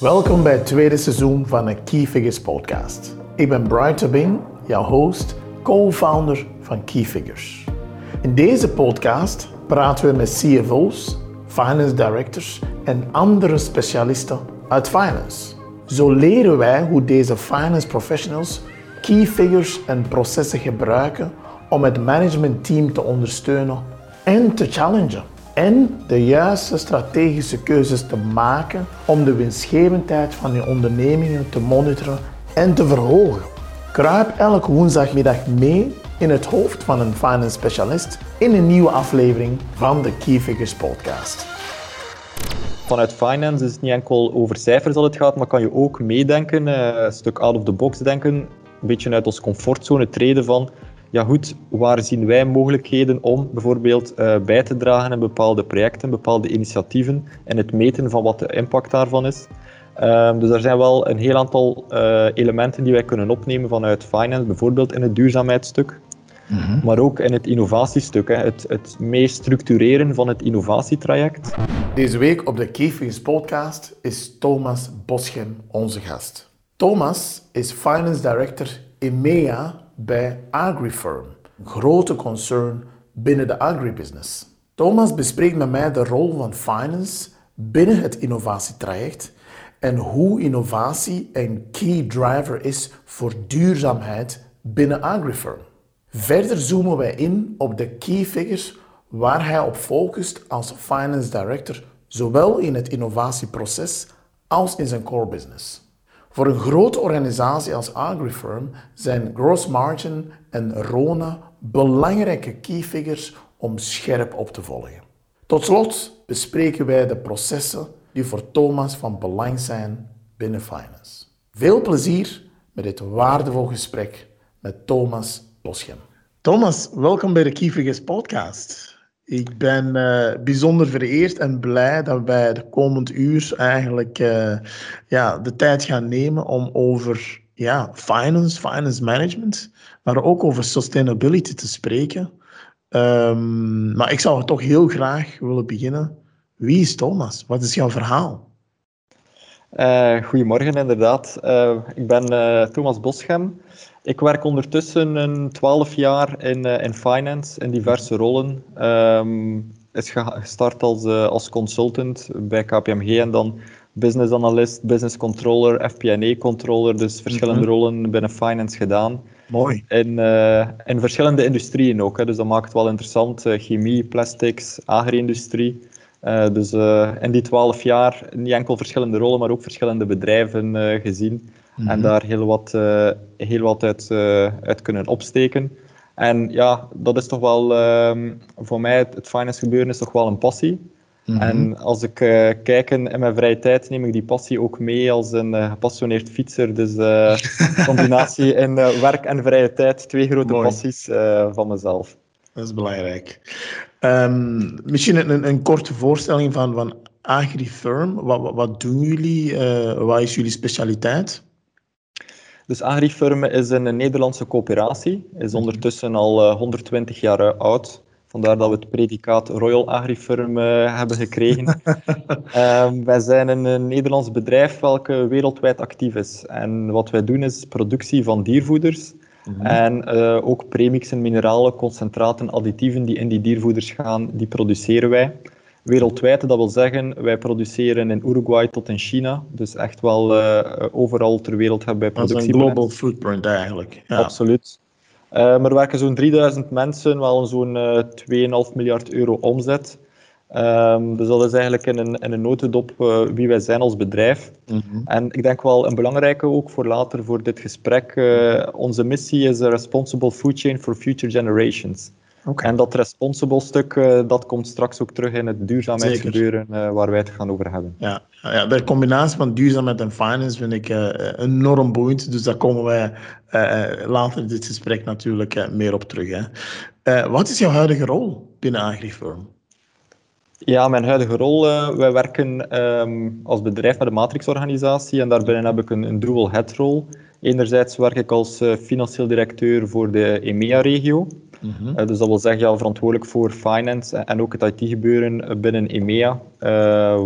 Welkom bij het tweede seizoen van de Key Figures podcast. Ik ben Brian Tabing, jouw host, co-founder van Key Figures. In deze podcast praten we met CFO's, finance directors en andere specialisten uit finance. Zo leren wij hoe deze finance professionals key figures en processen gebruiken om het managementteam te ondersteunen en te challengen. En de juiste strategische keuzes te maken om de winstgevendheid van je ondernemingen te monitoren en te verhogen. Kruip elke woensdagmiddag mee in het hoofd van een finance specialist in een nieuwe aflevering van de Key Figures podcast. Vanuit finance is het niet enkel over cijfers dat het gaat, maar kan je ook meedenken, eh, een stuk out of the box denken, een beetje uit onze comfortzone treden van ja goed, waar zien wij mogelijkheden om bijvoorbeeld uh, bij te dragen in bepaalde projecten, bepaalde initiatieven en het meten van wat de impact daarvan is. Um, dus er zijn wel een heel aantal uh, elementen die wij kunnen opnemen vanuit finance, bijvoorbeeld in het duurzaamheidsstuk, mm-hmm. maar ook in het innovatiestuk, hè, het, het mee structureren van het innovatietraject. Deze week op de Keyfings podcast is Thomas Boschem onze gast. Thomas is Finance Director EMEA bij AgriFirm, een grote concern binnen de agribusiness. Thomas bespreekt met mij de rol van finance binnen het innovatietraject en hoe innovatie een key driver is voor duurzaamheid binnen AgriFirm. Verder zoomen wij in op de key figures waar hij op focust als finance director, zowel in het innovatieproces als in zijn core business. Voor een grote organisatie als AgriFirm zijn gross margin en RONA belangrijke key figures om scherp op te volgen. Tot slot bespreken wij de processen die voor Thomas van belang zijn binnen finance. Veel plezier met dit waardevol gesprek met Thomas Boschem. Thomas, welkom bij de Key Figures podcast. Ik ben uh, bijzonder vereerd en blij dat wij de komend uur eigenlijk uh, ja, de tijd gaan nemen om over ja, finance, finance management, maar ook over sustainability te spreken. Um, maar ik zou toch heel graag willen beginnen. Wie is Thomas? Wat is jouw verhaal? Uh, goedemorgen, inderdaad. ik ben Thomas Boschem. Ik werk ondertussen een twaalf jaar in, uh, in finance, in diverse rollen. Um, is gestart als, uh, als consultant bij KPMG en dan business analyst, business controller, FP&A controller, dus verschillende mhm. rollen binnen finance gedaan. Mooi. In, uh, in verschillende industrieën ook, hè, dus dat maakt het wel interessant. chemie, plastics, agri-industrie. dus in die twaalf jaar niet enkel verschillende rollen, maar ook verschillende bedrijven gezien. En mhm. daar heel wat, uh, heel wat uit, uh, uit kunnen opsteken. En ja, dat is toch wel uh, voor mij, het, het, finance gebeuren is toch wel een passie. Mhm. En als ik uh, kijk in, in, mijn vrije tijd, neem ik die passie ook mee als een gepassioneerd fietser. Dus combinatie in werk en vrije tijd, twee grote passies van mezelf. Dat is belangrijk. Um, misschien een, een, korte voorstelling van, van AgriFirm. Wat, wat, wat doen jullie? wat is jullie specialiteit? Dus AgriFirm is een Nederlandse coöperatie, is ondertussen al 120 eh, jaar oud. Vandaar dat we het predicaat Royal AgriFirm uh, hebben gekregen. um, wij zijn een, Nederlands bedrijf welke wereldwijd actief is. En wat wij doen is productie van diervoeders. Mhm. En uh, ook premixen, mineralen, concentraten, additieven die in die diervoeders gaan, die produceren wij wereldwijd. Dat wil zeggen, wij produceren in Uruguay tot in China. Dus echt wel uh, overal ter wereld hebben wij productie. Dat is een global footprint eigenlijk. Ja. Absoluut. Uh, maar er werken zo'n 3000 mensen, wel zo'n uh, 2,5 miljard euro omzet. Um, dus dat is eigenlijk in een, in een notendop uh, wie wij zijn als bedrijf. Mm -hmm. En ik denk wel een belangrijke ook voor later, voor dit gesprek. Uh, onze missie is a responsible food chain for future generations. Okay. En dat responsible stuk, uh, dat komt straks ook terug in het duurzaamheidsgebeuren uh, waar wij het gaan over hebben. Ja, ja, de combinatie van duurzaamheid en finance vind ik uh, enorm boeiend. Dus daar komen wij later in dit gesprek natuurlijk meer op terug. Hè. wat is jouw huidige rol binnen AgriFirm? Ja, mijn huidige rol, wij werken um, als bedrijf met een matrixorganisatie en daarbinnen heb ik een, een dual head rol. Enerzijds werk ik als financieel directeur voor de EMEA-regio. Mm dus dat wil zeggen, ja, verantwoordelijk voor finance en ook het IT-gebeuren binnen EMEA, uh,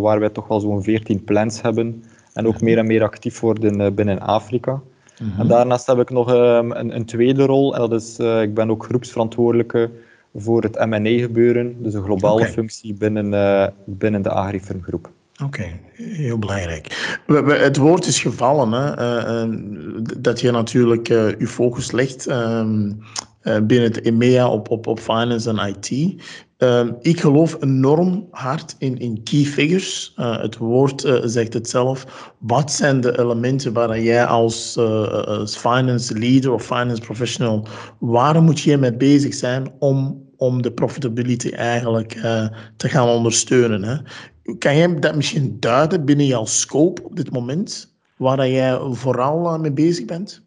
waar wij toch wel zo'n 14 plans hebben. en ook meer en meer actief worden binnen Afrika. Mhm. En daarnaast heb ik nog ehm, een, een, tweede rol, en dat is, ik ben ook groepsverantwoordelijke voor het M&A gebeuren, dus een globale functie binnen, binnen de Agrifirm groep. Oké, heel belangrijk. Het woord is gevallen, hè, dat je natuurlijk je focus legt ehm, binnen het EMEA op, op, op finance en IT. Ehm, ik geloof enorm hard in, in key figures. Uh, het woord uh, zegt het zelf. Wat zijn de elementen waar jij als, als finance leader of finance professional, waar moet je mee bezig zijn om, om de profitability eigenlijk te gaan ondersteunen? Hè? Kan jij dat misschien duiden binnen jouw scope op dit moment, waar jij vooral mee bezig bent?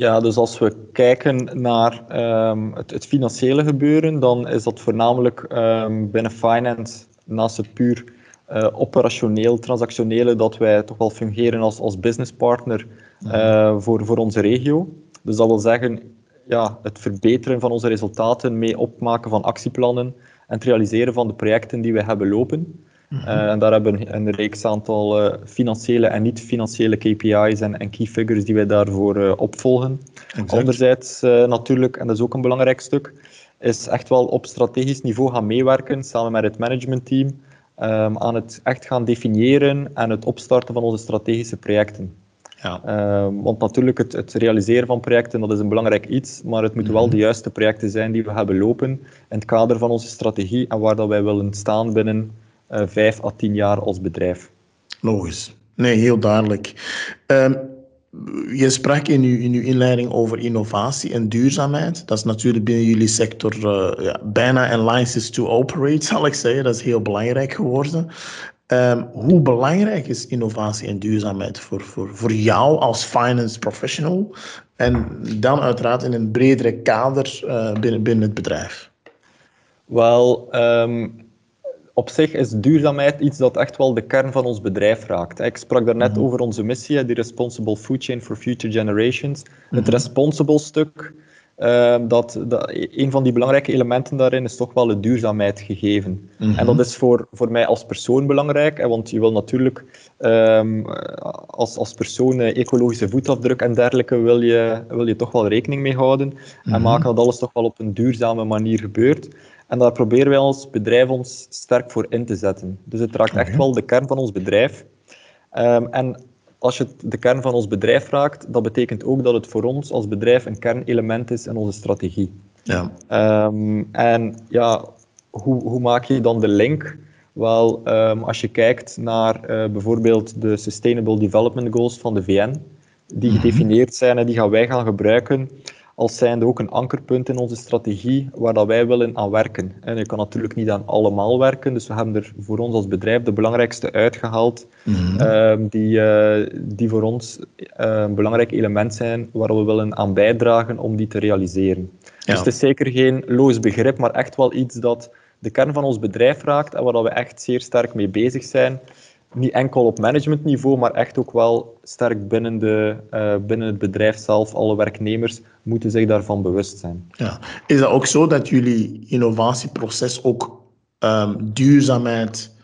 Ja, dus als we kijken naar um, het, het, financiële gebeuren, dan is dat voornamelijk um, binnen finance, naast het puur uh, operationeel, transactionele, dat wij toch wel fungeren als, als businesspartner uh, voor, voor onze regio. Dus dat wil zeggen, ja, het verbeteren van onze resultaten, mee opmaken van actieplannen en het realiseren van de projecten die we hebben lopen. Uh, en daar hebben we een reeks aantal uh, financiële en niet-financiële KPI's en, en, key figures die wij daarvoor uh, opvolgen. Exact. Anderzijds natuurlijk, en dat is ook een belangrijk stuk, is echt wel op strategisch niveau gaan meewerken samen met het managementteam um, aan het echt gaan definiëren en het opstarten van onze strategische projecten. Ja. Um, want natuurlijk, het, het, realiseren van projecten dat is een belangrijk iets, maar het moeten wel mhm. de juiste projecten zijn die we hebben lopen in het kader van onze strategie en waar dat wij willen staan binnen vijf à tien jaar als bedrijf. Logisch. Nee, heel duidelijk. Um, je sprak in uw, in uw inleiding over innovatie en duurzaamheid. Dat is natuurlijk binnen jullie sector uh, ja, bijna een license to operate, zal ik zeggen. Dat is heel belangrijk geworden. Um, hoe belangrijk is innovatie en duurzaamheid voor, voor, voor jou als finance professional? En dan uiteraard in een bredere kader uh, binnen, binnen het bedrijf. Wel, um, op zich is duurzaamheid iets dat echt wel de kern van ons bedrijf raakt. Ik sprak daarnet mm over onze missie, de Responsible Food Chain for Future Generations. Het mhm. responsible stuk, ehm, dat, dat, een van die belangrijke elementen daarin is toch wel de duurzaamheid gegeven. En dat mhm. is voor, voor mij als persoon belangrijk, hè, want je wil natuurlijk um, als, als persoon ecologische voetafdruk en dergelijke wil je, wil je toch wel rekening mee houden en mhm. maken dat alles toch wel op een duurzame manier gebeurt. En daar proberen wij als bedrijf ons sterk voor in te zetten. Dus het raakt echt wel de kern van ons bedrijf. Um, en als je de kern van ons bedrijf raakt, dat betekent ook dat het voor ons als bedrijf een kernelement is in onze strategie. Ja. Um, en ja, hoe, hoe maak je dan de link? Wel, um, als je kijkt naar uh, bijvoorbeeld de Sustainable Development Goals van de VN, die mhm. gedefinieerd zijn en die gaan wij gaan gebruiken als zijnde ook een ankerpunt in onze strategie waar dat wij willen aan werken. En je kan natuurlijk niet aan allemaal werken, dus we hebben er voor ons als bedrijf de belangrijkste uitgehaald, mm die, uh, die voor ons uh, een belangrijk element zijn waar we willen aan bijdragen om die te realiseren. Dus het is zeker geen loos begrip, maar echt wel iets dat de kern van ons bedrijf raakt en waar dat we echt zeer sterk mee bezig zijn niet enkel op managementniveau, maar echt ook wel sterk binnen, de, uh, binnen het bedrijf zelf. Alle werknemers moeten zich daarvan bewust zijn. Ja. Is dat ook zo dat jullie innovatieproces ook um, duurzaamheid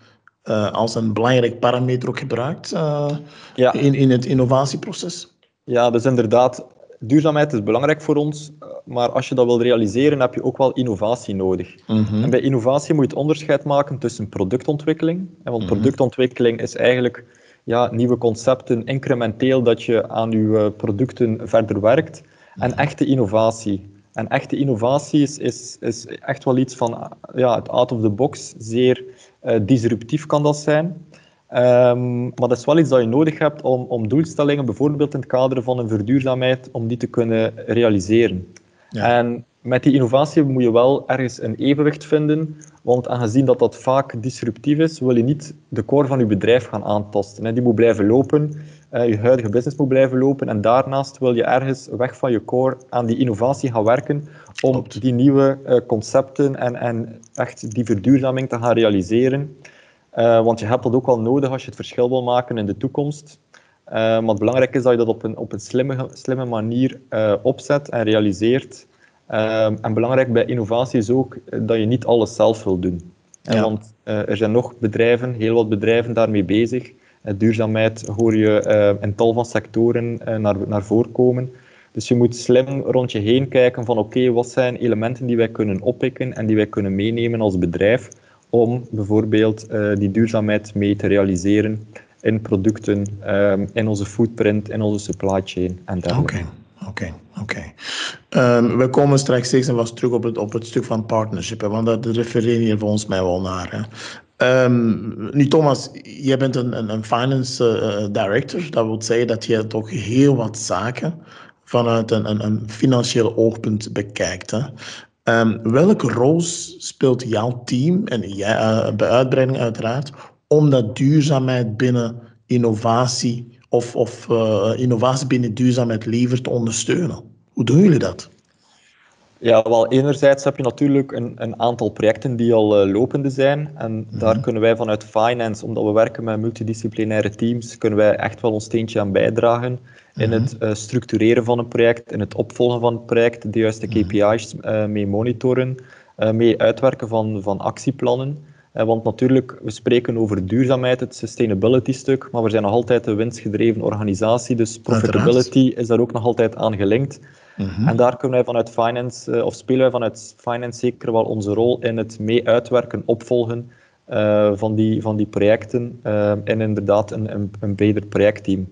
uh, als een belangrijk parameter ook gebruikt uh, ja. in, in het innovatieproces? Ja, dus inderdaad, duurzaamheid is belangrijk voor ons, maar als je dat wil realiseren, heb je ook wel innovatie nodig. Mhm. En bij innovatie moet je het onderscheid maken tussen productontwikkeling. Want mhm. productontwikkeling is eigenlijk ja, nieuwe concepten, incrementeel dat je aan je eh, producten verder werkt. En mhm. echte innovatie. En echte innovatie is, is, is echt wel iets van ja, het out of the box, zeer uh, disruptief kan dat zijn. Um, maar dat is wel iets dat je nodig hebt om, om doelstellingen, bijvoorbeeld in het kader van een verduurzaamheid, om die te kunnen realiseren. Ja. En met die innovatie moet je wel ergens een evenwicht vinden, want aangezien dat dat vaak disruptief is, wil je niet de core van je bedrijf gaan aantasten. Die moet blijven lopen, je huidige business moet blijven lopen en daarnaast wil je ergens weg van je core aan die innovatie gaan werken om die nieuwe uh, concepten en, en echt die verduurzaming te gaan realiseren. Uh, want je hebt dat ook wel nodig als je het verschil wil maken in de toekomst. Uh, maar het belangrijk is dat je dat op een, op een slimme, slimme manier uh, opzet en realiseert. en belangrijk bij innovatie is ook dat je niet alles zelf wil doen. Ja. Want er zijn nog bedrijven, heel wat bedrijven daarmee bezig. duurzaamheid hoor je in tal van sectoren naar, naar voren komen. Dus je moet slim rond je heen kijken van oké, wat zijn elementen die wij kunnen oppikken en die wij kunnen meenemen als bedrijf om bijvoorbeeld die duurzaamheid mee te realiseren in producten, um, in onze footprint, in onze supply chain en dergelijke. Oké, oké, oké. Ehm, we komen straks steeds en terug op het, op het stuk van partnership, hè, want dat refereer je volgens mij wel naar. Hè. Um, nu, Thomas, jij bent een, een, een finance uh, director. Dat wil zeggen dat je toch heel wat zaken vanuit een, een, een financieel oogpunt bekijkt. Hè. Welke rol speelt jouw team, en jij uh, bij uitbreiding uiteraard, om dat duurzaamheid binnen innovatie of, of uh, innovatie binnen duurzaamheid liever te ondersteunen. Hoe doen jullie dat? Ja, wel, enerzijds heb je natuurlijk een, een aantal projecten die al uh, lopende zijn. En mhm. daar kunnen wij vanuit finance, omdat we werken met multidisciplinaire teams, kunnen wij echt wel ons steentje aan bijdragen in mhm. het uh, structureren van een project, in het opvolgen van het project, de juiste mhm. KPI's mee monitoren, mee uitwerken van, van actieplannen. Eh, want natuurlijk, we spreken over duurzaamheid, het sustainability-stuk, maar we zijn nog altijd een winstgedreven organisatie, dus profitability is daar ook nog altijd aan gelinkt. Mhm. En daar kunnen wij vanuit finance, eh, of spelen wij vanuit finance zeker wel onze rol in het mee uitwerken, opvolgen uh, van, die, van die projecten uh, en inderdaad een, een, een breder projectteam.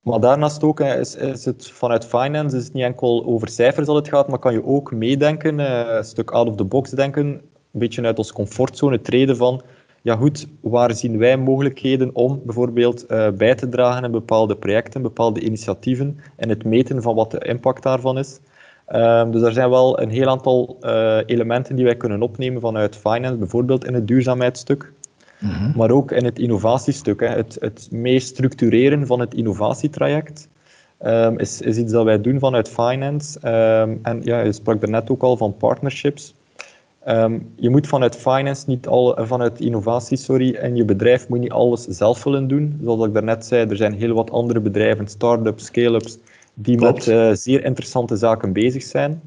Maar daarnaast ook is, is het vanuit finance is het niet enkel over cijfers dat het gaat, maar kan je ook meedenken, een stuk out of the box denken een beetje uit onze comfortzone treden van, ja goed, waar zien wij mogelijkheden om bijvoorbeeld uh, bij te dragen in bepaalde projecten, bepaalde initiatieven en het meten van wat de impact daarvan is. Um, dus er zijn wel een heel aantal uh, elementen die wij kunnen opnemen vanuit finance, bijvoorbeeld in het duurzaamheidsstuk, mm maar ook in het innovatiestuk. Hè. Het, het structureren van het innovatietraject um, is, is iets dat wij doen vanuit finance. Um, en ja, je sprak er net ook al van partnerships. Um, je moet vanuit finance niet al, eh, vanuit innovatie, sorry, en je bedrijf moet niet alles zelf willen doen. Zoals ik daarnet zei, er zijn heel wat andere bedrijven, start-ups, scale-ups, die met uh, zeer interessante zaken bezig zijn.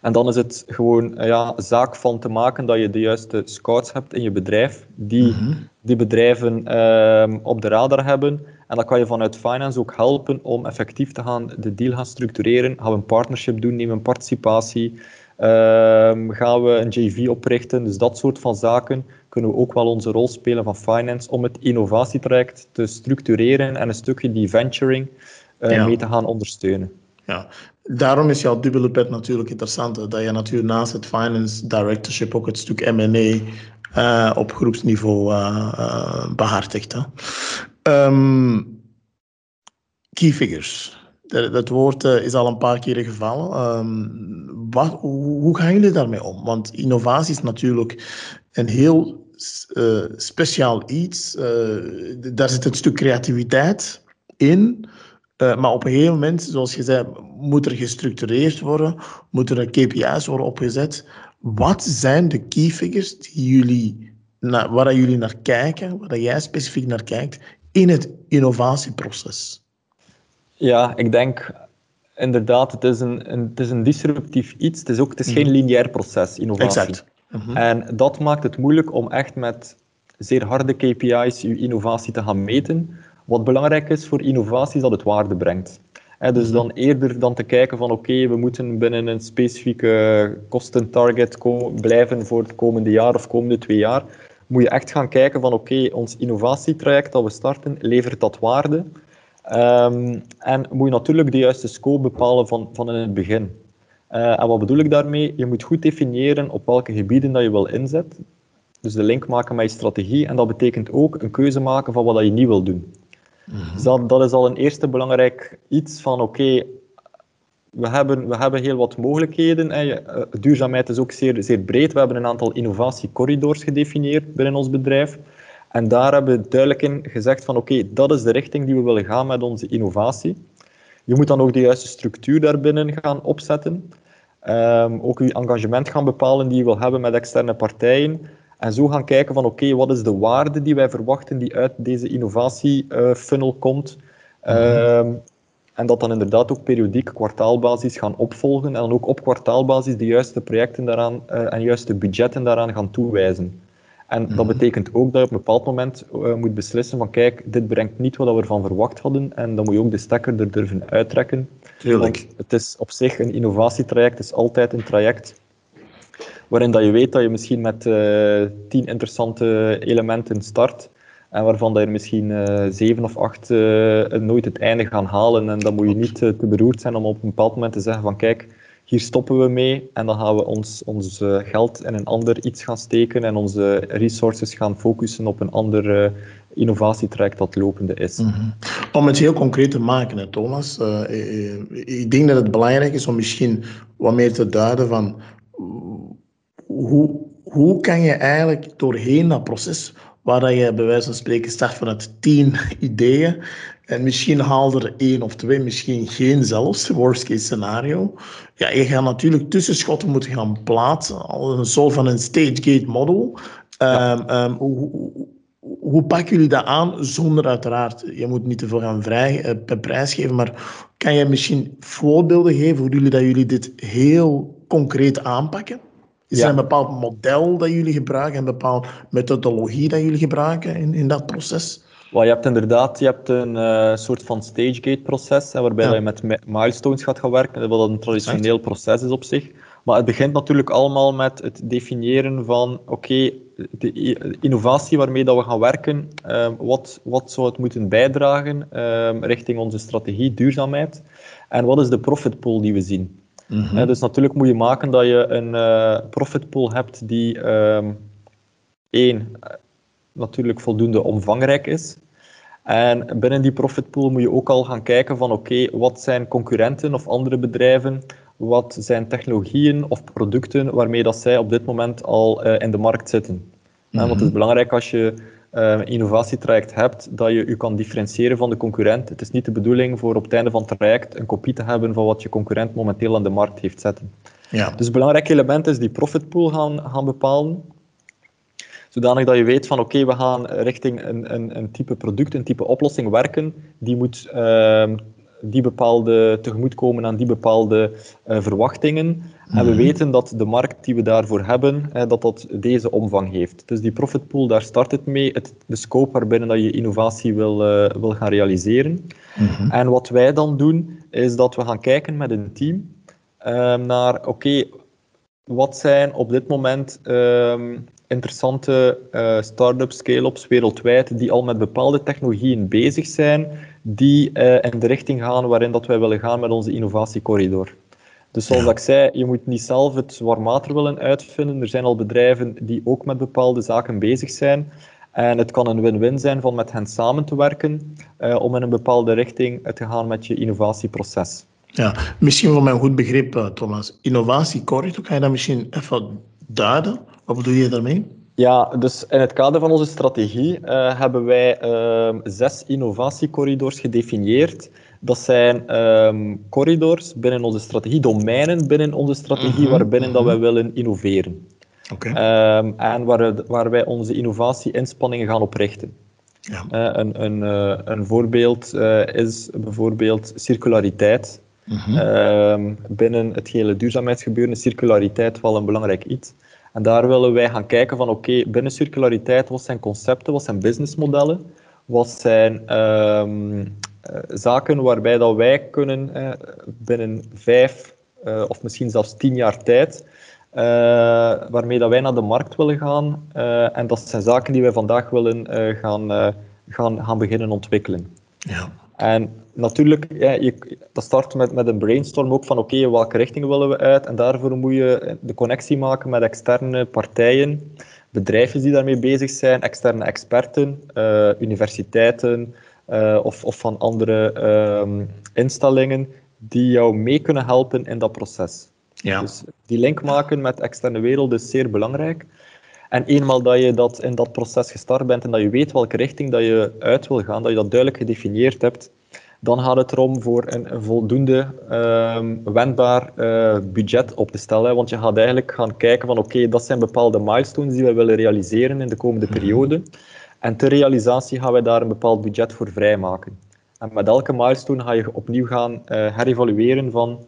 En dan is het gewoon uh, ja, zaak van te maken dat je de juiste scouts hebt in je bedrijf, die mm -hmm. die bedrijven uh, op de radar hebben. En dan kan je vanuit finance ook helpen om effectief te gaan de deal gaan structureren. Gaan we een partnership doen, nemen een participatie. Um, gaan we een JV oprichten? Dus dat soort van zaken kunnen we ook wel onze rol spelen van finance om het innovatietraject te structureren en een stukje die venturing uh, mee te gaan ondersteunen. Ja, daarom is jouw dubbele pet natuurlijk interessant. Dat je natuurlijk naast het finance directorship ook het stuk M&A uh, op groepsniveau uh, behartigt. Hè. Um, key figures dat woord eh, is al een paar keer gevallen. Ehm, hoe, gaan jullie daarmee om? Want innovatie is natuurlijk een heel uh, speciaal iets. Daar zit een stuk creativiteit in. maar op een gegeven moment, zoals je zei, moet er gestructureerd worden, moeten er KPI's worden opgezet. Wat zijn de key figures die jullie, waar jullie naar kijken, waar jij specifiek naar kijkt in het innovatieproces? Ja, ik denk inderdaad, het is een, een, het is een disruptief iets. Het is ook het is geen mhm. lineair proces, innovatie. Exact. Mhm. En dat maakt het moeilijk om echt met zeer harde KPI's je innovatie te gaan meten. Wat belangrijk is voor innovatie is dat het waarde brengt. dus mhm. dan eerder dan te kijken van oké, we moeten binnen een specifieke kostentarget blijven voor het komende jaar of komende twee jaar, moet je echt gaan kijken van oké, ons innovatietraject dat we starten, levert dat waarde? Um, en moet je natuurlijk de juiste scope bepalen van, van in het begin. Uh, en wat bedoel ik daarmee? Je moet goed definiëren op welke gebieden dat je wil inzetten. Dus de link maken met je strategie. En dat betekent ook een keuze maken van wat je niet wil doen. Mm Dus dat, dat, is al een eerste belangrijk iets van oké, we, hebben, we hebben heel wat mogelijkheden. Hè. Eh, duurzaamheid is ook zeer, zeer breed. We hebben een aantal innovatiecorridors gedefinieerd binnen ons bedrijf. En daar hebben we duidelijk in gezegd van oké, dat is de richting die we willen gaan met onze innovatie. Je moet dan ook de juiste structuur daarbinnen gaan opzetten. Um, ook je engagement gaan bepalen die je wil hebben met externe partijen. En zo gaan kijken van oké, wat is de waarde die wij verwachten die uit deze innovatiefunnel komt. Um, en dat dan inderdaad ook periodiek kwartaalbasis gaan opvolgen en dan ook op kwartaalbasis de juiste projecten daaraan uh, en juiste budgetten daaraan gaan toewijzen. En dat Mhm. betekent ook dat je op een bepaald moment eh, moet beslissen van kijk, dit brengt niet wat we ervan verwacht hadden en dan moet je ook de stekker er durven uittrekken. Tuurlijk. Want het is op zich een innovatietraject, is altijd een traject waarin dat je weet dat je misschien met eh, tien interessante elementen start en waarvan dat je er misschien eh, zeven of acht nooit het einde gaan halen. En dan moet je niet te beroerd zijn om op een bepaald moment te zeggen van kijk, hier stoppen we mee en dan gaan we ons, ons eh, geld in een ander iets gaan steken en onze resources gaan focussen op een ander eh, innovatietraject dat lopende is. Mhm. Om het heel concreet te maken, Thomas. eh, ik denk dat het belangrijk is om misschien wat meer te duiden van hoe, hoe kan je eigenlijk doorheen dat proces, waar je bij wijze van spreken start vanuit tien ideeën en misschien haal er één of twee, misschien geen zelfs, worst case scenario. Ja, je gaat natuurlijk tussenschotten moeten gaan plaatsen, al een soort van een stage gate model. Ehm, ehm, hoe, hoe, hoe pakken jullie dat aan zonder uiteraard, je moet niet te veel gaan vrij, eh, per prijs geven, maar kan je misschien voorbeelden geven hoe jullie, dat jullie dit heel concreet aanpakken? Is Ja. er een bepaald model dat jullie gebruiken, een bepaalde methodologie dat jullie gebruiken in, in dat proces? Je hebt inderdaad je hebt een eh, soort van stage-gate-proces, hè, waarbij Ja. je met mi- milestones gaat gaan werken, wat een traditioneel proces is op zich. Maar het begint natuurlijk allemaal met het definiëren van, oké, de innovatie waarmee dat we gaan werken, ehm, wat, wat zou het moeten bijdragen ehm, richting onze strategie duurzaamheid? En wat is de profit pool die we zien? Hè, dus natuurlijk moet je maken dat je een eh profit pool hebt die ehm, één, natuurlijk voldoende omvangrijk is. En binnen die profitpool moet je ook al gaan kijken van oké, wat zijn concurrenten of andere bedrijven, wat zijn technologieën of producten waarmee dat zij op dit moment al eh, in de markt zitten. Hè, want het is belangrijk als je eh, een innovatietraject hebt, dat je je kan differentiëren van de concurrent. Het is niet de bedoeling voor op het einde van het traject een kopie te hebben van wat je concurrent momenteel aan de markt heeft zetten. Ja. Dus een belangrijk element is die profitpool gaan, gaan bepalen. Zodanig dat je weet van oké, we gaan richting een, een, een type product, een type oplossing werken. Die moet ehm, die bepaalde, tegemoetkomen aan die bepaalde eh, verwachtingen. En we weten dat de markt die we daarvoor hebben, eh, dat dat deze omvang heeft. Dus die profitpool, daar start het mee. Het, de scope waarbinnen dat je innovatie wil, eh, wil gaan realiseren. En wat wij dan doen, is dat we gaan kijken met een team ehm, naar, oké, wat zijn op dit moment ehm, interessante eh start-ups, scale-ups wereldwijd die al met bepaalde technologieën bezig zijn, die eh, in de richting gaan waarin dat wij willen gaan met onze innovatiecorridor. Dus zoals ik zei, je moet niet zelf het warm water willen uitvinden. Er zijn al bedrijven die ook met bepaalde zaken bezig zijn. En het kan een win-win zijn van met hen samen te werken eh, om in een bepaalde richting te gaan met je innovatieproces. Ja, misschien voor mijn goed begrip, Thomas. Innovatiecorridor, kan je dat misschien even duiden? Wat bedoel je daarmee? Ja, dus in het kader van onze strategie eh, hebben wij ehm, zes innovatiecorridors gedefinieerd. Dat zijn ehm, corridors binnen onze strategie, domeinen binnen onze strategie, waarbinnen dat wij willen innoveren. Ehm, en waar, waar wij onze innovatie-inspanningen gaan op richten. ja. Eh, een, een, eh, een voorbeeld is bijvoorbeeld circulariteit. Ehm, binnen het hele duurzaamheidsgebeuren is circulariteit wel een belangrijk iets. En daar willen wij gaan kijken van oké, binnen circulariteit, wat zijn concepten, wat zijn businessmodellen, wat zijn ehm, eh, zaken waarbij dat wij kunnen eh, binnen vijf eh, of misschien zelfs tien jaar tijd, waarmee dat wij naar de markt willen gaan. En dat zijn zaken die wij vandaag willen gaan, gaan, gaan beginnen ontwikkelen. ja. En natuurlijk, ja, je, dat start met, met een brainstorm ook van oké, welke richting willen we uit? En daarvoor moet je de connectie maken met externe partijen, bedrijven die daarmee bezig zijn, externe experten, eh, universiteiten eh, of, of van andere ehm, instellingen die jou mee kunnen helpen in dat proces. Ja. Dus die link maken met de externe wereld is zeer belangrijk. En eenmaal dat je dat in dat proces gestart bent en dat je weet welke richting dat je uit wil gaan, dat je dat duidelijk gedefinieerd hebt, dan gaat het erom voor een, voldoende ehm, wendbaar eh, budget op te stellen. Want je gaat eigenlijk gaan kijken van oké, dat zijn bepaalde milestones die we willen realiseren in de komende periode. En ter realisatie gaan wij daar een bepaald budget voor vrijmaken. En met elke milestone ga je opnieuw gaan eh herevalueren van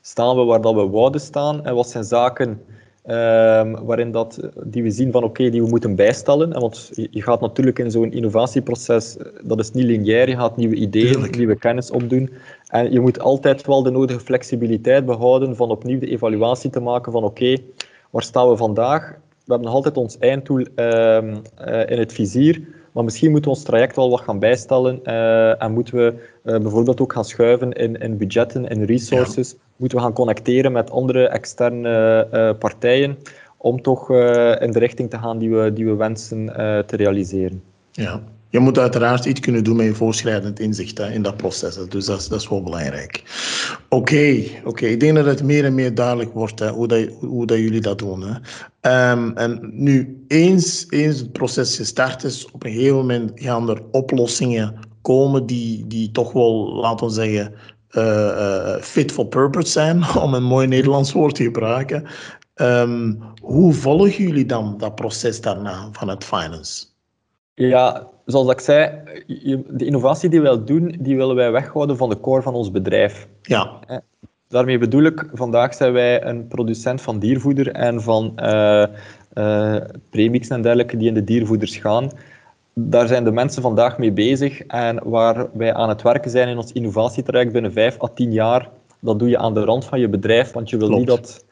staan we waar dat we wouden staan en wat zijn zaken Ehm, waarin dat, die we zien van oké, die we moeten bijstellen. Want je gaat natuurlijk in zo'n innovatieproces, dat is niet lineair, je gaat nieuwe ideeën, nieuwe kennis opdoen. En je moet altijd wel de nodige flexibiliteit behouden van opnieuw de evaluatie te maken van oké, waar staan we vandaag? We hebben nog altijd ons einddoel ehm, eh, in het vizier, maar misschien moeten we ons traject wel wat gaan bijstellen uh, en moeten we uh, bijvoorbeeld ook gaan schuiven in, in budgetten en resources. Moeten we gaan connecteren met andere externe uh, partijen om toch in de richting te gaan die we, die we wensen te realiseren. Ja, je moet uiteraard iets kunnen doen met je voorschrijdend inzicht hè, in dat proces. Dus dat is, wel belangrijk. Oké, oké. ik denk dat het meer en meer duidelijk wordt hè, hoe, dat, hoe dat jullie dat doen. Hè. Um, en nu, eens, eens het proces gestart is, op een gegeven moment gaan er oplossingen komen die, die toch wel, laten we zeggen, uh, uh, fit for purpose zijn, om een mooi Nederlands woord te gebruiken. Um, hoe volgen jullie dan dat proces daarna vanuit finance? Ja, zoals ik zei, de innovatie die wij doen, die willen wij weghouden van de core van ons bedrijf. Ja. Daarmee bedoel ik, vandaag zijn wij een producent van diervoeder en van uh, uh, premix en dergelijke die in de diervoeders gaan. Daar zijn de mensen vandaag mee bezig en waar wij aan het werken zijn in ons innovatietraject binnen 5 à 10 jaar, dat doe je aan de rand van je bedrijf, want je wil niet dat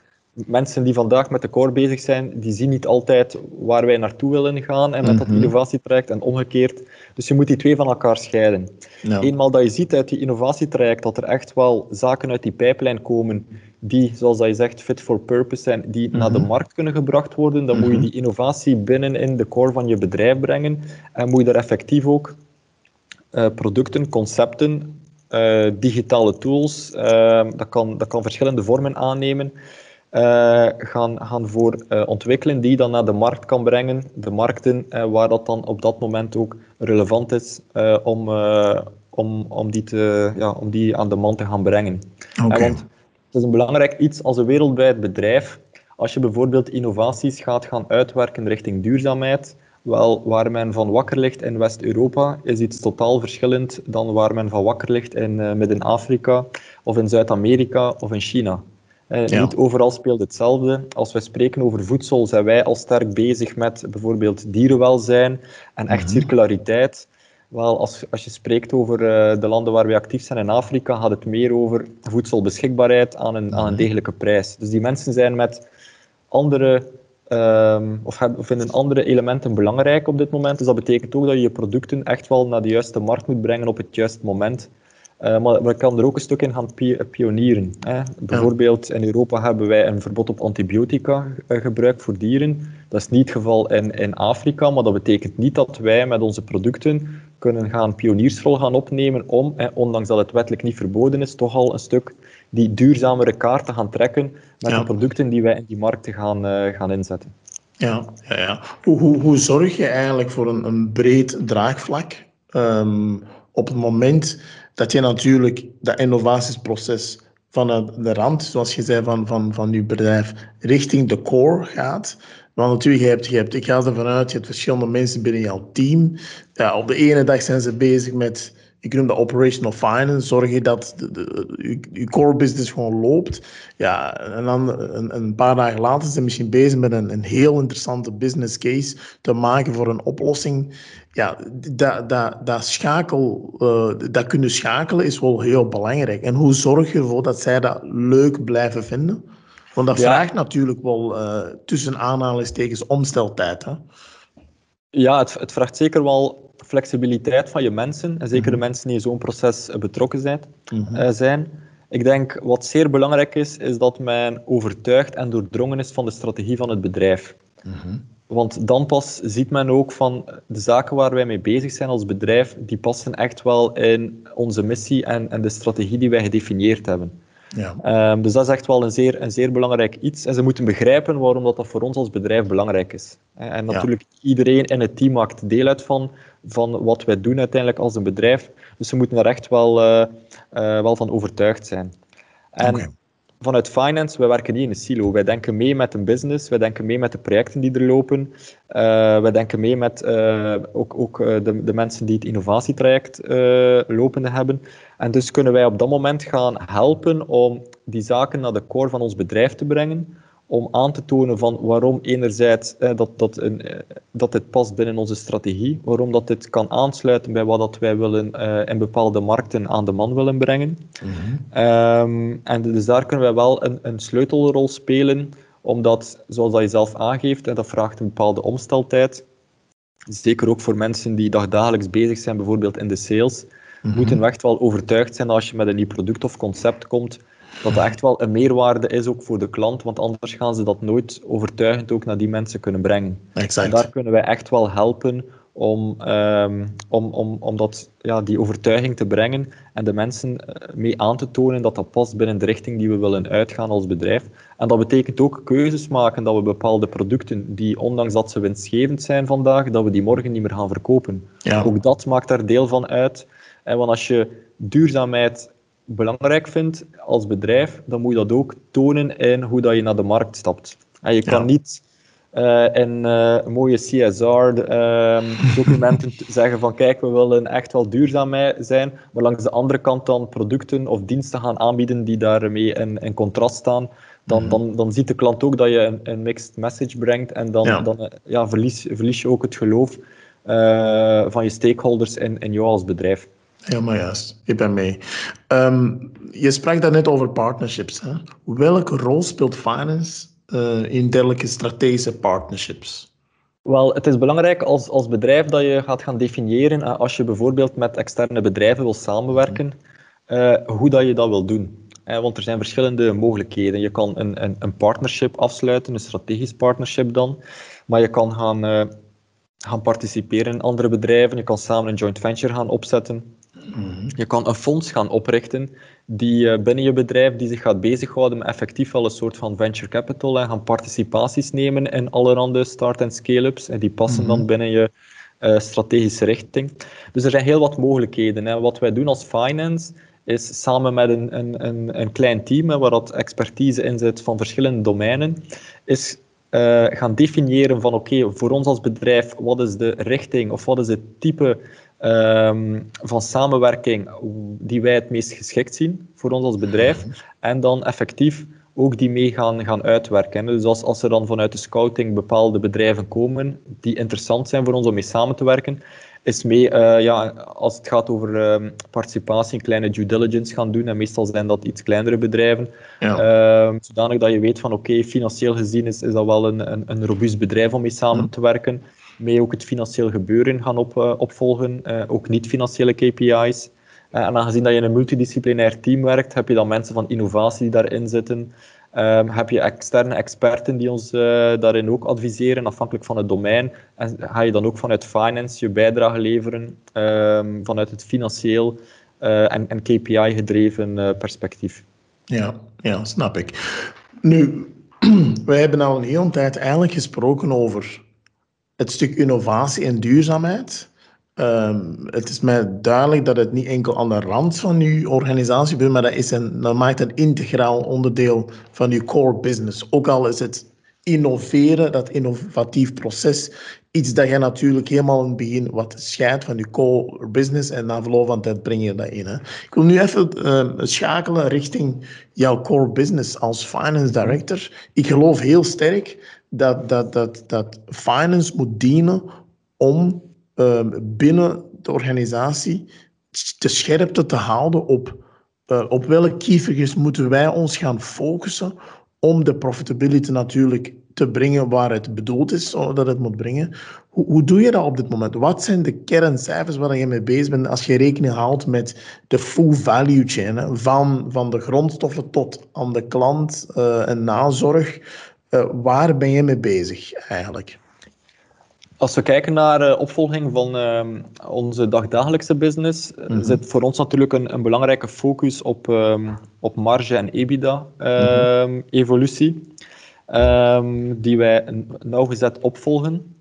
mensen die vandaag met de core bezig zijn, die zien niet altijd waar wij naartoe willen gaan en met mm -hmm. dat mhm. innovatietraject en omgekeerd. Dus je moet die twee van elkaar scheiden. Ja. Eenmaal dat je ziet uit die innovatietraject dat er echt wel zaken uit die pijplijn komen die, zoals dat je zegt, fit for purpose zijn, die mm -hmm. naar de markt kunnen gebracht worden, dan mm -hmm. moet je mhm. die innovatie binnen in de core van je bedrijf brengen en moet je daar effectief ook uh, producten, concepten, uh, digitale tools, uh, dat, kan, dat kan verschillende vormen aannemen, gaan, gaan voor uh, ontwikkelen die dan naar de markt kan brengen, de markten uh, waar dat dan op dat moment ook relevant is om, om, om, die te, ja, om die aan de man te gaan brengen. Okay. want het is een belangrijk iets als een wereldwijd bedrijf. Als je bijvoorbeeld innovaties gaat gaan uitwerken richting duurzaamheid, wel, waar men van wakker ligt in West-Europa is iets totaal verschillend dan waar men van wakker ligt in Midden-Afrika of in Zuid-Amerika of in China. Uh, ja. Niet overal speelt hetzelfde. Als we spreken over voedsel, zijn wij al sterk bezig met bijvoorbeeld dierenwelzijn en echt mm -hmm. circulariteit. Wel, als, als je spreekt over uh, de landen waar we actief zijn in Afrika, gaat het meer over voedselbeschikbaarheid aan een, mm -hmm. aan een degelijke prijs. Dus die mensen zijn met andere, um, of, hebben, vinden andere elementen belangrijk op dit moment. Dus dat betekent ook dat je je producten echt wel naar de juiste markt moet brengen op het juiste moment. Uh, maar we kan er ook een stuk in gaan pionieren. Hè. Bijvoorbeeld in Europa hebben wij een verbod op antibiotica uh, gebruik voor dieren. Dat is niet het geval in, in Afrika, maar dat betekent niet dat wij met onze producten kunnen gaan pioniersrol gaan opnemen om, hè, ondanks dat het wettelijk niet verboden is, toch al een stuk die duurzamere kaart te gaan trekken met ja. de producten die wij in die markten gaan, uh, gaan inzetten. Ja, ja, ja. Hoe, hoe, hoe zorg je eigenlijk voor een, een breed draagvlak um, op het moment dat je natuurlijk dat innovatieproces vanuit de rand, zoals je zei, van, van, van je bedrijf richting de core gaat. Want natuurlijk, je hebt, je hebt, ik ga ervan uit, je hebt verschillende mensen binnen jouw team. Ja, op de ene dag zijn ze bezig met ik noem dat operational finance, zorg je dat de, de, je, je, core business gewoon loopt. Ja, en dan een, een, paar dagen later zijn ze misschien bezig met een, een heel interessante business case te maken voor een oplossing. Ja, dat, dat, dat schakel, uh, dat kunnen schakelen is wel heel belangrijk. En hoe zorg je ervoor dat zij dat leuk blijven vinden? Want dat ja. vraagt natuurlijk wel uh, tussen aanhalingstekens omsteltijd. Hè? Ja, het, het vraagt zeker wel flexibiliteit van je mensen, en zeker de mhm. mensen die in zo'n proces betrokken zijn, mm -hmm. zijn. Ik denk wat zeer belangrijk is, is dat men overtuigd en doordrongen is van de strategie van het bedrijf. Mm -hmm. Want dan pas ziet men ook van de zaken waar wij mee bezig zijn als bedrijf, die passen echt wel in onze missie en, en de strategie die wij gedefinieerd hebben. Ja. Um, dus dat is echt wel een zeer, een zeer belangrijk iets. En ze moeten begrijpen waarom dat, dat voor ons als bedrijf belangrijk is. En natuurlijk, ja. iedereen in het team maakt deel uit van, van wat wij doen uiteindelijk als een bedrijf. Dus ze moeten daar echt wel, uh, uh, wel van overtuigd zijn. En okay. Vanuit finance, wij werken niet in een silo. Wij denken mee met een business, wij denken mee met de projecten die er lopen. Uh, wij denken mee met ook, ook de, de mensen die het innovatietraject lopende hebben. En dus kunnen wij op dat moment gaan helpen om die zaken naar de core van ons bedrijf te brengen, om aan te tonen van waarom enerzijds eh, dat, dat, een, eh, dat dit past binnen onze strategie, waarom dat dit kan aansluiten bij wat dat wij willen uh, in bepaalde markten aan de man willen brengen. Mm en dus daar kunnen wij wel een, een sleutelrol spelen, omdat, zoals dat je zelf aangeeft, en dat vraagt een bepaalde omsteltijd, zeker ook voor mensen die dagdagelijks bezig zijn, bijvoorbeeld in de sales, mm moeten we echt wel overtuigd zijn als je met een nieuw product of concept komt, dat dat echt wel een meerwaarde is ook voor de klant, want anders gaan ze dat nooit overtuigend ook naar die mensen kunnen brengen. Exact. En daar kunnen wij echt wel helpen om, um, om, om, om dat, ja, die overtuiging te brengen en de mensen eh, mee aan te tonen dat dat past binnen de richting die we willen uitgaan als bedrijf. En dat betekent ook keuzes maken dat we bepaalde producten die, ondanks dat ze winstgevend zijn vandaag, dat we die morgen niet meer gaan verkopen. Ja. Ook dat maakt daar deel van uit. En want als je duurzaamheid belangrijk vindt als bedrijf, dan moet je dat ook tonen in hoe dat je naar de markt stapt. En je kan Ja. niet eh, in eh, mooie CSR-documenten zeggen van kijk, we willen echt wel duurzaam zijn, maar langs de andere kant dan producten of diensten gaan aanbieden die daarmee in, in contrast staan. Dan, dan, dan ziet de klant ook dat je een, een mixed message brengt en dan, Ja. dan ja, verlies, verlies je ook het geloof eh, van je stakeholders in, in jou als bedrijf. Helemaal juist, ik ben mee. Ehm, je sprak daarnet over partnerships. Hè? Welke rol speelt finance eh, in dergelijke strategische partnerships? Wel, het is belangrijk als, als bedrijf dat je gaat gaan definiëren, eh, als je bijvoorbeeld met externe bedrijven wil samenwerken, eh, hoe dat je dat wil doen. Want er zijn verschillende mogelijkheden. Je kan een, een, een partnership afsluiten, een strategisch partnership dan, maar je kan gaan, gaan participeren in andere bedrijven, je kan samen een joint venture gaan opzetten. Je kan een fonds gaan oprichten die eh, binnen je bedrijf die zich gaat bezighouden met effectief wel een soort van venture capital en gaan participaties nemen in allerhande start- en scale-ups. En die passen dan binnen je eh, strategische richting. Dus er zijn heel wat mogelijkheden. Hè. Wat wij doen als finance is samen met een, een, een, een klein team hè, waar dat expertise in zit van verschillende domeinen, is eh, gaan definiëren van oké, voor ons als bedrijf, wat is de richting of wat is het type ehm, van samenwerking die wij het meest geschikt zien voor ons als bedrijf. En dan effectief ook die mee gaan, gaan uitwerken. Dus als, als er dan vanuit de scouting bepaalde bedrijven komen die interessant zijn voor ons om mee samen te werken, is mee, eh, ja, als het gaat over ehm, participatie, een kleine due diligence gaan doen. En meestal zijn dat iets kleinere bedrijven. Ja. Ehm, zodanig dat je weet van oké, financieel gezien is, is dat wel een, een, een robuust bedrijf om mee samen te werken. Mee ook het financieel gebeuren gaan op, eh, opvolgen, eh, ook niet-financiële KPI's. Eh, en aangezien dat je in een multidisciplinair team werkt, heb je dan mensen van innovatie die daarin zitten. Ehm, heb je externe experten die ons daarin ook adviseren, afhankelijk van het domein. En ga je dan ook vanuit finance je bijdrage leveren, ehm, vanuit het financieel en, en KPI-gedreven perspectief. Ja, ja, snap ik. Nu, wij hebben al een hele tijd eigenlijk gesproken over het stuk innovatie en duurzaamheid. Ehm, het is mij duidelijk dat het niet enkel aan de rand van uw organisatie is, maar dat, is een, maakt een integraal onderdeel van uw core business. Ook al is het innoveren, dat innovatief proces, iets dat je natuurlijk helemaal in het begin wat scheidt van je core business en na verloop van tijd breng je dat in. Hè. Ik wil nu even eh, schakelen richting jouw core business als finance director. Ik geloof heel sterk dat, dat, dat, dat finance moet dienen om uh, binnen de organisatie de scherpte te houden op, uh, op welke key moeten wij ons gaan focussen om de profitability natuurlijk te brengen waar het bedoeld is, dat het moet brengen. Hoe, hoe doe je dat op dit moment? Wat zijn de kerncijfers waar je mee bezig bent als je rekening houdt met de full value chain? Van, van de grondstoffen tot aan de klant uh, en nazorg? Uh, waar ben je mee bezig eigenlijk? Als we kijken naar uh, opvolging van uh, onze dagdagelijkse business, mm -hmm. zit voor ons natuurlijk een, een belangrijke focus op, um, op marge en EBITDA-evolutie, mm -hmm. um, die wij nauwgezet opvolgen.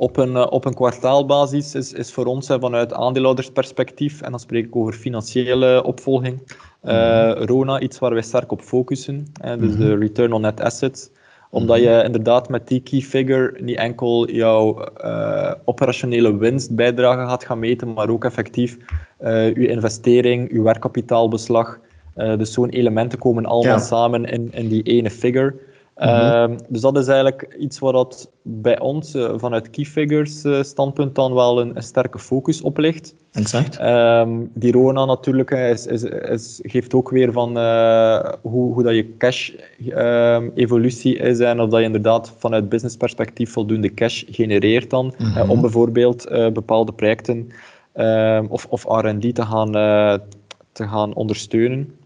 Op een, uh, op een kwartaalbasis is, is voor ons vanuit aandeelhoudersperspectief, en dan spreek ik over financiële opvolging, mm -hmm. RONA iets waar wij sterk op focussen, dus de return on net assets omdat je inderdaad met die key figure niet enkel jouw uh, operationele winstbijdrage gaat gaan meten, maar ook effectief uh, je investering, je werkkapitaalbeslag. Uh, dus zo'n elementen komen allemaal ja. samen in, in die ene figure. Ehm, dus dat is eigenlijk iets wat dat bij ons uh, vanuit key figures uh, standpunt dan wel een, een, sterke focus op ligt. Exact. Um, die RONA natuurlijk is, is, is, geeft ook weer van uh, hoe, hoe dat je cash um, evolutie is en of dat je inderdaad vanuit business perspectief voldoende cash genereert dan, -hmm. om bijvoorbeeld bepaalde projecten of, of R&D te gaan, te gaan ondersteunen.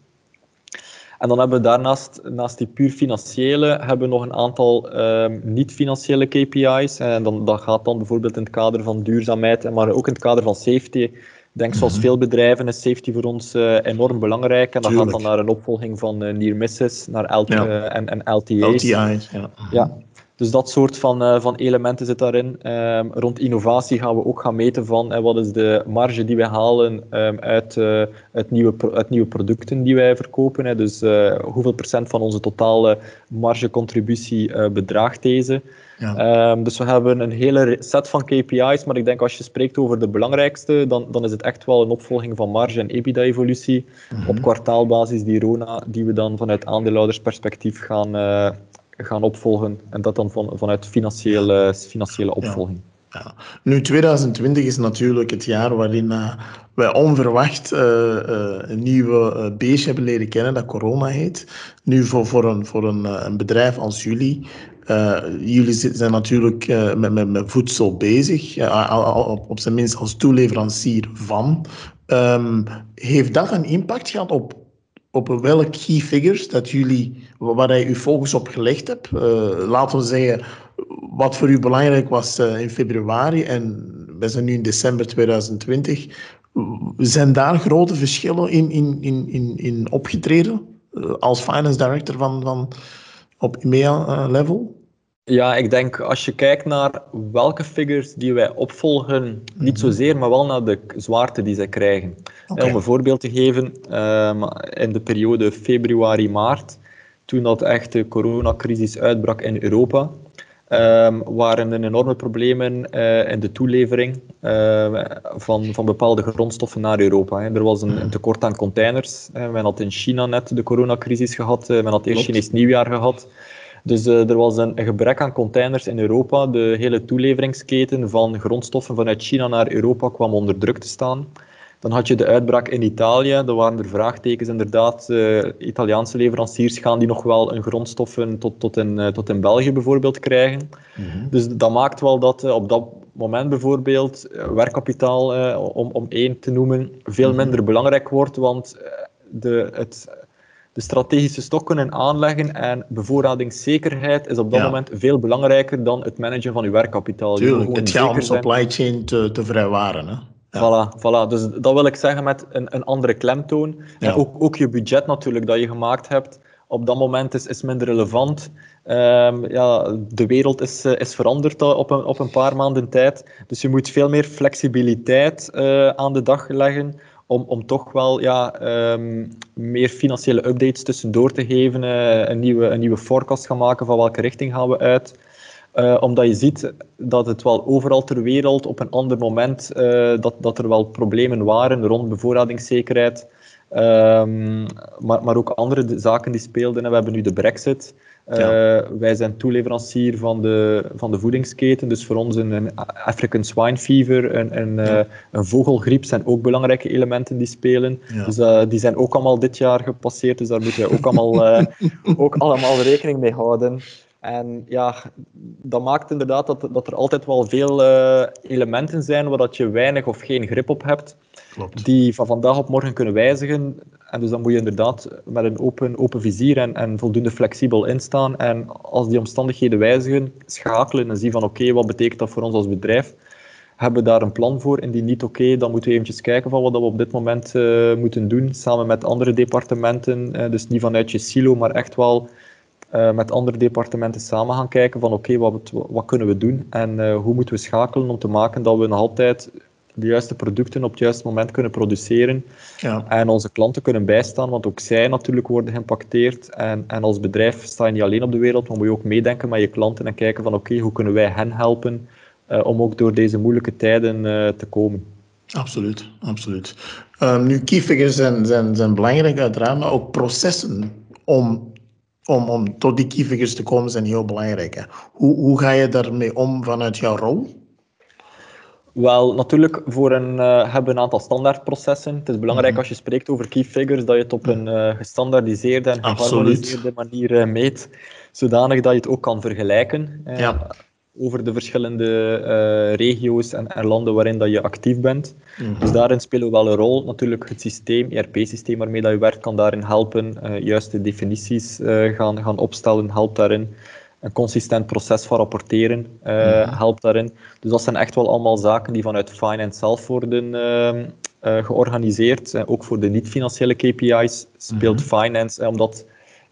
En dan hebben we daarnaast, naast die puur financiële, hebben we nog een aantal um, niet-financiële KPI's. En dan, dat gaat dan bijvoorbeeld in het kader van duurzaamheid, maar ook in het kader van safety. Ik denk, zoals mhm. veel bedrijven is safety voor ons uh, enorm belangrijk. En dat gaat dan naar een opvolging van uh, near misses, naar LT, ja. uh, en, en LTA's. LTI's, ja. ja. Dus dat soort van, uh, van elementen zit daarin. Um, rond innovatie gaan we ook gaan meten van uh, wat is de marge die wij halen um, uit, uh, uit, nieuwe, uit nieuwe producten die wij verkopen. Hè. Dus hoeveel procent van onze totale margecontributie bedraagt deze. Ja. Um, dus we hebben een hele set van KPI's, maar ik denk als je spreekt over de belangrijkste, dan, dan is het echt wel een opvolging van marge en EBITDA-evolutie mm -hmm. op kwartaalbasis, die RONA, die we dan vanuit aandeelhoudersperspectief gaan, gaan opvolgen en dat dan van, vanuit financiële, financiële opvolging. Ja. Ja. Nu, 2020 is natuurlijk het jaar waarin uh, wij onverwacht uh, uh, een nieuwe beestje hebben leren kennen, dat corona heet. Nu, voor, voor, een, voor een, een bedrijf als jullie, jullie zijn natuurlijk met, met, met voedsel bezig, op, op zijn minst als toeleverancier van. Um, heeft dat een impact gehad op op welke key figures dat jullie, waar je uw focus op gelegd hebt. Uh, laten we zeggen, wat voor u belangrijk was uh, in februari en we zijn nu in december 2020. Zijn daar grote verschillen in, in, in, in, in opgetreden uh, als finance director van, van op EMEA-level? Ja, ik denk als je kijkt naar welke figures die wij opvolgen, niet mhm. zozeer, maar wel naar de zwaarte die zij krijgen. Okay. Om een voorbeeld te geven, um, in de periode februari-maart, toen dat echt de coronacrisis uitbrak in Europa, um, waren er enorme problemen uh, in de toelevering uh, van, van bepaalde grondstoffen naar Europa. Hè. Er was een, een, tekort aan containers. Uh, men had in China net de coronacrisis gehad, men had eerst Chinees nieuwjaar gehad. Dus uh, er was een, een, gebrek aan containers in Europa. De hele toeleveringsketen van grondstoffen vanuit China naar Europa kwam onder druk te staan. Dan had je de uitbraak in Italië. Er waren er vraagtekens inderdaad. Uh, Italiaanse leveranciers gaan die nog wel hun grondstoffen tot, tot, in, uh, tot in België bijvoorbeeld krijgen. Mm -hmm. Dus dat maakt wel dat op dat moment bijvoorbeeld werkkapitaal, om, om één te noemen, veel mhm. minder belangrijk wordt. Want de, het de strategische stokken aanleggen en bevoorradingszekerheid is op dat ja. moment veel belangrijker dan het managen van uw werkkapitaal. Tuurlijk, het gaat om supply chain te, te vrijwaren. Hè? Ja. Voilà, voilà, dus dat wil ik zeggen met een, een andere klemtoon. Ja. En ook, ook je budget natuurlijk dat je gemaakt hebt, op dat moment is, is minder relevant. Um, ja, de wereld is, is veranderd op een, op een paar maanden tijd. Dus je moet veel meer flexibiliteit uh, aan de dag leggen om, om toch wel ja, um, meer financiële updates tussendoor te geven, uh, een, nieuwe, een nieuwe forecast gaan maken van welke richting gaan we uit. Uh, omdat je ziet dat het wel overal ter wereld op een ander moment uh, dat, dat er wel problemen waren rond bevoorradingszekerheid. Um, maar, maar ook andere zaken die speelden. En we hebben nu de brexit. Ja. Uh, wij zijn toeleverancier van de, van de voedingsketen, dus voor ons een, een African swine fever, een, een, ja. een vogelgriep zijn ook belangrijke elementen die spelen. Ja. Dus die zijn ook allemaal dit jaar gepasseerd, dus daar moeten we ook allemaal, ook allemaal rekening mee houden. En ja, dat maakt inderdaad dat, dat er altijd wel veel elementen zijn waar dat je weinig of geen grip op hebt. Klopt. die van vandaag op morgen kunnen wijzigen. En dus dan moet je inderdaad met een open, open vizier en, en voldoende flexibel instaan. En als die omstandigheden wijzigen, schakelen en zien van oké, okay, wat betekent dat voor ons als bedrijf? Hebben we daar een plan voor? Indien niet oké, okay, dan moeten we eventjes kijken van wat we op dit moment uh, moeten doen, samen met andere departementen. Uh, dus niet vanuit je silo, maar echt wel uh, met andere departementen samen gaan kijken van oké, okay, wat, wat, kunnen we doen en hoe moeten we schakelen om te maken dat we nog altijd de juiste producten op het juiste moment kunnen produceren ja. en onze klanten kunnen bijstaan, want ook zij natuurlijk worden geïmpacteerd. En, en als bedrijf sta je niet alleen op de wereld, maar moet je ook meedenken met je klanten en kijken van oké, hoe kunnen wij hen helpen uh, om ook door deze moeilijke tijden te komen. Absoluut, absoluut. Um, nu, key figures zijn, zijn, zijn belangrijk uiteraard, maar ook processen om om, om tot die key figures te komen zijn heel belangrijk. Hè. Hoe, hoe ga je daarmee om vanuit jouw rol? Wel, natuurlijk, voor een, uh, hebben een aantal standaardprocessen. Het is belangrijk mm -hmm. als je spreekt over key figures dat je het op een uh, gestandaardiseerde en geharmoniseerde manier uh, meet, zodanig dat je het ook kan vergelijken ja. Over de verschillende regio's en, en, landen waarin dat je actief bent. Mm -hmm. Dus daarin spelen we wel een rol. Natuurlijk, het systeem, ERP-systeem waarmee dat je werkt, kan daarin helpen. juiste definities gaan, gaan opstellen, helpt daarin een consistent proces van rapporteren uh, mm-hmm. helpt daarin. Dus dat zijn echt wel allemaal zaken die vanuit finance zelf worden uh, uh, georganiseerd. ook voor de niet-financiële KPI's speelt mm-hmm. finance, omdat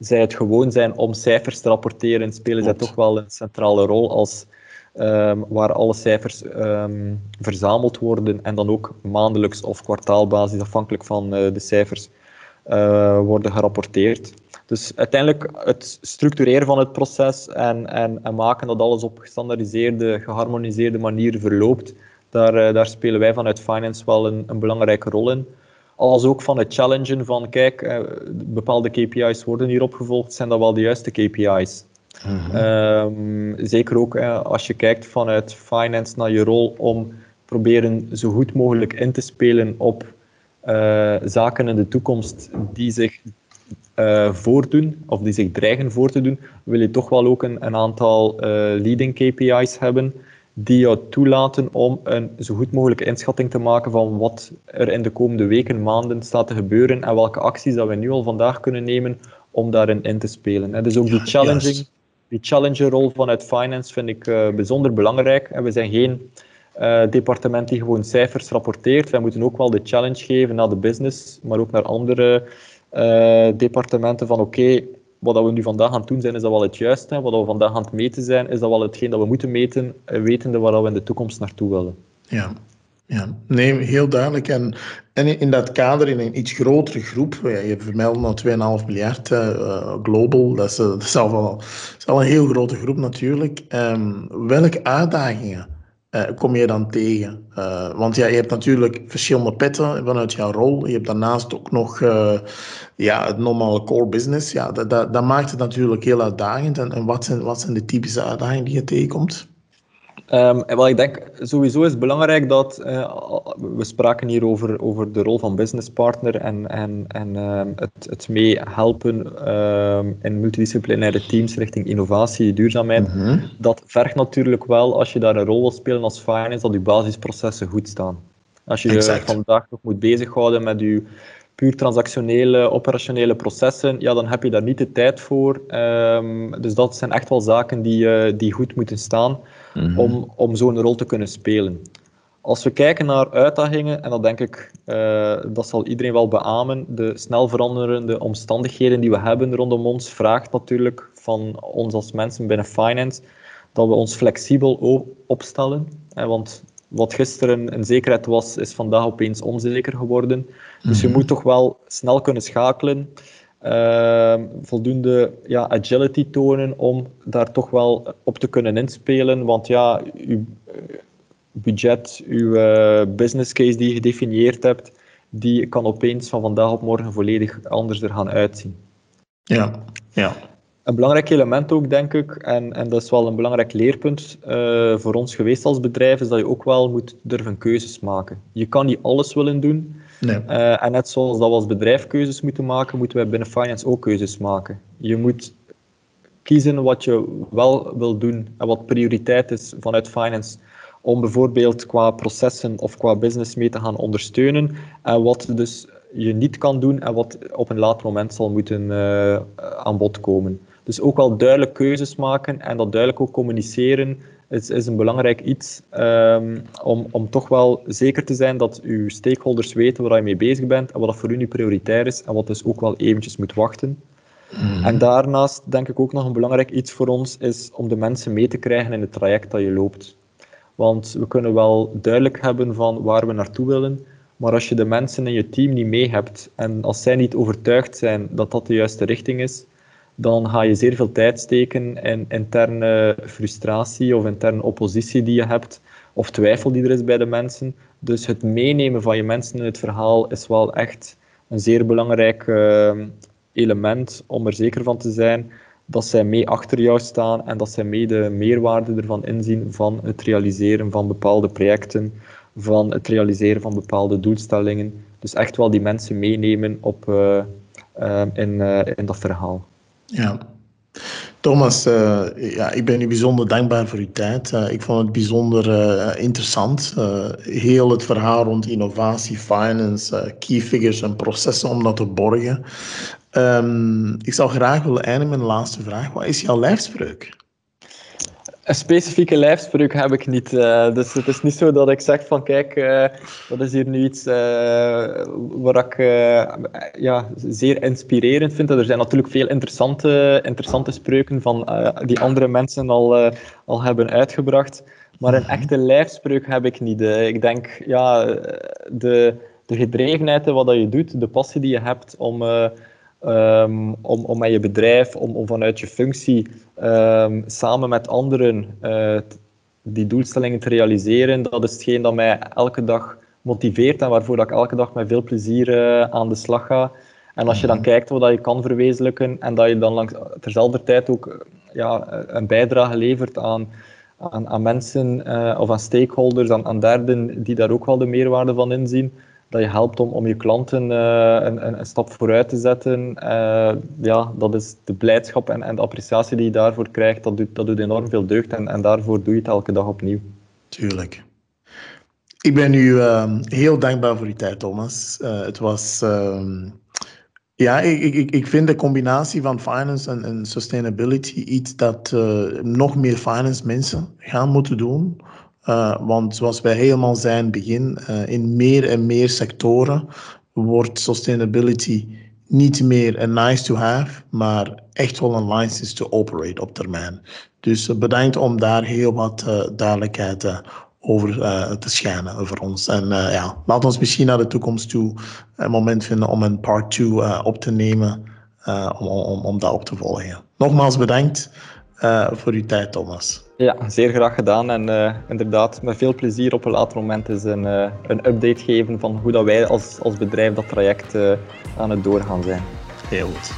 zij het gewoon zijn om cijfers te rapporteren, spelen zij toch wel een centrale rol als um, waar alle cijfers um, verzameld worden en dan ook maandelijks of kwartaalbasis, afhankelijk van de cijfers, worden gerapporteerd. Dus uiteindelijk het structureren van het proces en, en, en maken dat alles op gestandaardiseerde, geharmoniseerde manier verloopt, daar, eh, daar spelen wij vanuit finance wel een, een belangrijke rol in. Als ook van het challengen van, kijk, eh, bepaalde KPI's worden hier opgevolgd, zijn dat wel de juiste KPI's? Mm um, zeker ook als je kijkt vanuit finance naar je rol om proberen zo goed mogelijk in te spelen op uh, zaken in de toekomst die zich uh, voordoen, of die zich dreigen voor te doen, wil je toch wel ook een, een aantal uh, leading KPI's hebben die jou toelaten om een zo goed mogelijke inschatting te maken van wat er in de komende weken, maanden staat te gebeuren en welke acties dat we nu al vandaag kunnen nemen om daarin in te spelen. Dus ook die challenging, die challenger-rol vanuit finance vind ik uh, bijzonder belangrijk. En we zijn geen uh, departement die gewoon cijfers rapporteert. Wij moeten ook wel de challenge geven naar de business, maar ook naar andere uh, departementen van oké, wat we nu vandaag aan het doen zijn, is dat wel het juiste. Wat we vandaag aan het meten zijn, is dat wel hetgeen dat we moeten meten, uh, wetende waar we in de toekomst naartoe willen. Ja, ja, nee, heel duidelijk. En, en in dat kader, in een iets grotere groep, je vermeldt nou 2,5 miljard uh, global, dat is, dat al is al een heel grote groep natuurlijk. Um, welke uitdagingen uh, kom je dan tegen? Uh, want ja, je hebt natuurlijk verschillende petten vanuit jouw rol. Je hebt daarnaast ook nog uh, ja, het normale core business. Ja, dat, dat, dat, maakt het natuurlijk heel uitdagend. En, en wat, zijn, wat zijn de typische uitdagingen die je tegenkomt? Um, wel, ik denk sowieso is het belangrijk dat uh, we spraken hier over, over de rol van businesspartner en, en, en um, het, het mee helpen um, in multidisciplinaire teams richting innovatie, duurzaamheid. Mm -hmm. Dat vergt natuurlijk wel, als je daar een rol wil spelen als finance, dat je basisprocessen goed staan. Als je exact. vandaag nog moet bezighouden met je puur transactionele, operationele processen, ja, dan heb je daar niet de tijd voor. dus dat zijn echt wel zaken die, uh, die goed moeten staan mm-hmm. om, om zo'n rol te kunnen spelen. Als we kijken naar uitdagingen, en dat denk ik, uh, dat zal iedereen wel beamen, de snel veranderende omstandigheden die we hebben rondom ons, vraagt natuurlijk van ons als mensen binnen finance dat we ons flexibel opstellen. Want wat gisteren een zekerheid was, is vandaag opeens onzeker geworden. Dus je mm-hmm. moet toch wel snel kunnen schakelen. Uh, voldoende ja, agility tonen om daar toch wel op te kunnen inspelen. Want ja, uw budget, uw uh, business case die je gedefinieerd hebt, die kan opeens van vandaag op morgen volledig anders er gaan uitzien. Ja, ja. Een belangrijk element ook, denk ik, en, en dat is wel een belangrijk leerpunt uh, voor ons geweest als bedrijf, is dat je ook wel moet durven keuzes maken. Je kan niet alles willen doen. Nee. Uh, en net zoals dat we als bedrijf keuzes moeten maken, moeten wij binnen finance ook keuzes maken. Je moet kiezen wat je wel wil doen en wat prioriteit is vanuit finance om bijvoorbeeld qua processen of qua business mee te gaan ondersteunen en wat dus je niet kan doen en wat op een later moment zal moeten uh, aan bod komen. Dus ook wel duidelijk keuzes maken en dat duidelijk ook communiceren is, is een belangrijk iets um, om, om toch wel zeker te zijn dat uw stakeholders weten waar je mee bezig bent en wat dat voor u nu prioritair is en wat dus ook wel eventjes moet wachten. Mm. En daarnaast denk ik ook nog een belangrijk iets voor ons is om de mensen mee te krijgen in het traject dat je loopt. Want we kunnen wel duidelijk hebben van waar we naartoe willen, maar als je de mensen in je team niet mee hebt en als zij niet overtuigd zijn dat dat de juiste richting is, dan ga je zeer veel tijd steken in interne frustratie of interne oppositie die je hebt, of twijfel die er is bij de mensen. Dus het meenemen van je mensen in het verhaal is wel echt een zeer belangrijk uh, element om er zeker van te zijn dat zij mee achter jou staan en dat zij mee de meerwaarde ervan inzien van het realiseren van bepaalde projecten, van het realiseren van bepaalde doelstellingen. Dus echt wel die mensen meenemen op, uh, uh, in, uh, in dat verhaal. Ja. Thomas, uh, ja, ik ben u bijzonder dankbaar voor uw tijd. Uh, ik vond het bijzonder uh, interessant. heel het verhaal rond innovatie, finance, key figures en processen om dat te borgen. Um, ik zou graag willen eindigen met een laatste vraag. Wat is jouw lijfspreuk? Een specifieke lijfspreuk heb ik niet. Uh, dus het is niet zo dat ik zeg van kijk, uh, dat is hier nu iets uh, waar ik ja, zeer inspirerend vind. Er zijn natuurlijk veel interessante, interessante spreuken van, die andere mensen al, al hebben uitgebracht. Maar een mhm. echte lijfspreuk heb ik niet. ik denk, ja, de, de gedrevenheid wat je doet, de passie die je hebt om Um, om, om met je bedrijf, om, om vanuit je functie um, samen met anderen uh, die doelstellingen te realiseren, dat is hetgeen dat mij elke dag motiveert en waarvoor dat ik elke dag met veel plezier uh, aan de slag ga. En als je dan mhm. kijkt wat je kan verwezenlijken en dat je dan langs, terzelfde tijd ook ja, een bijdrage levert aan, aan, aan mensen uh, of aan stakeholders, aan, aan derden die daar ook wel de meerwaarde van inzien, dat je helpt om, om je klanten uh, een, een, stap vooruit te zetten. Uh, ja, dat is de blijdschap en, en de appreciatie die je daarvoor krijgt, dat doet, dat doet enorm veel deugd en, en daarvoor doe je het elke dag opnieuw. Tuurlijk. Ik ben u uh, heel dankbaar voor uw tijd, Thomas. het was... Ehm, ja, ik, ik, ik vind de combinatie van finance en sustainability iets dat nog meer finance mensen gaan moeten doen. Uh, want zoals wij helemaal zijn begin, uh, in meer en meer sectoren wordt sustainability niet meer een nice to have, maar echt wel een license to operate op termijn. Dus uh, bedankt om daar heel wat duidelijkheid over te schijnen voor ons. En ja, laat ons misschien naar de toekomst toe een moment vinden om een part 2 op te nemen, om, om, om dat op te volgen. Nogmaals bedankt voor uw tijd, Thomas. Ja, zeer graag gedaan. En uh, inderdaad, met veel plezier op een later moment eens een, uh, een update geven van hoe dat wij als, als bedrijf dat traject uh, aan het doorgaan zijn. Heel goed.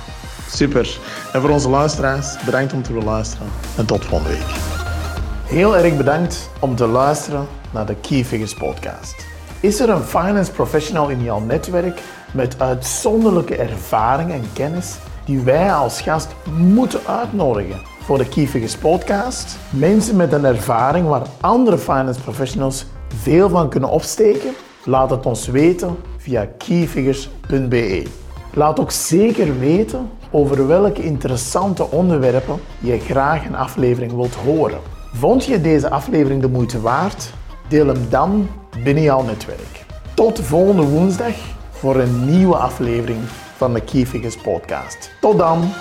Super. En voor onze luisteraars, bedankt om te luisteren. En tot volgende week. Heel erg bedankt om te luisteren naar de Key Figures podcast. Is er een finance professional in jouw netwerk met uitzonderlijke ervaring en kennis die wij als gast moeten uitnodigen? Voor de Keyfigures podcast. Mensen met een ervaring waar andere finance professionals veel van kunnen opsteken. Laat het ons weten via keyfigures.be. Laat ook zeker weten over welke interessante onderwerpen je graag een aflevering wilt horen. Vond je deze aflevering de moeite waard? Deel hem dan binnen jouw netwerk. Tot volgende woensdag voor een nieuwe aflevering van de Keyfigures podcast. Tot dan!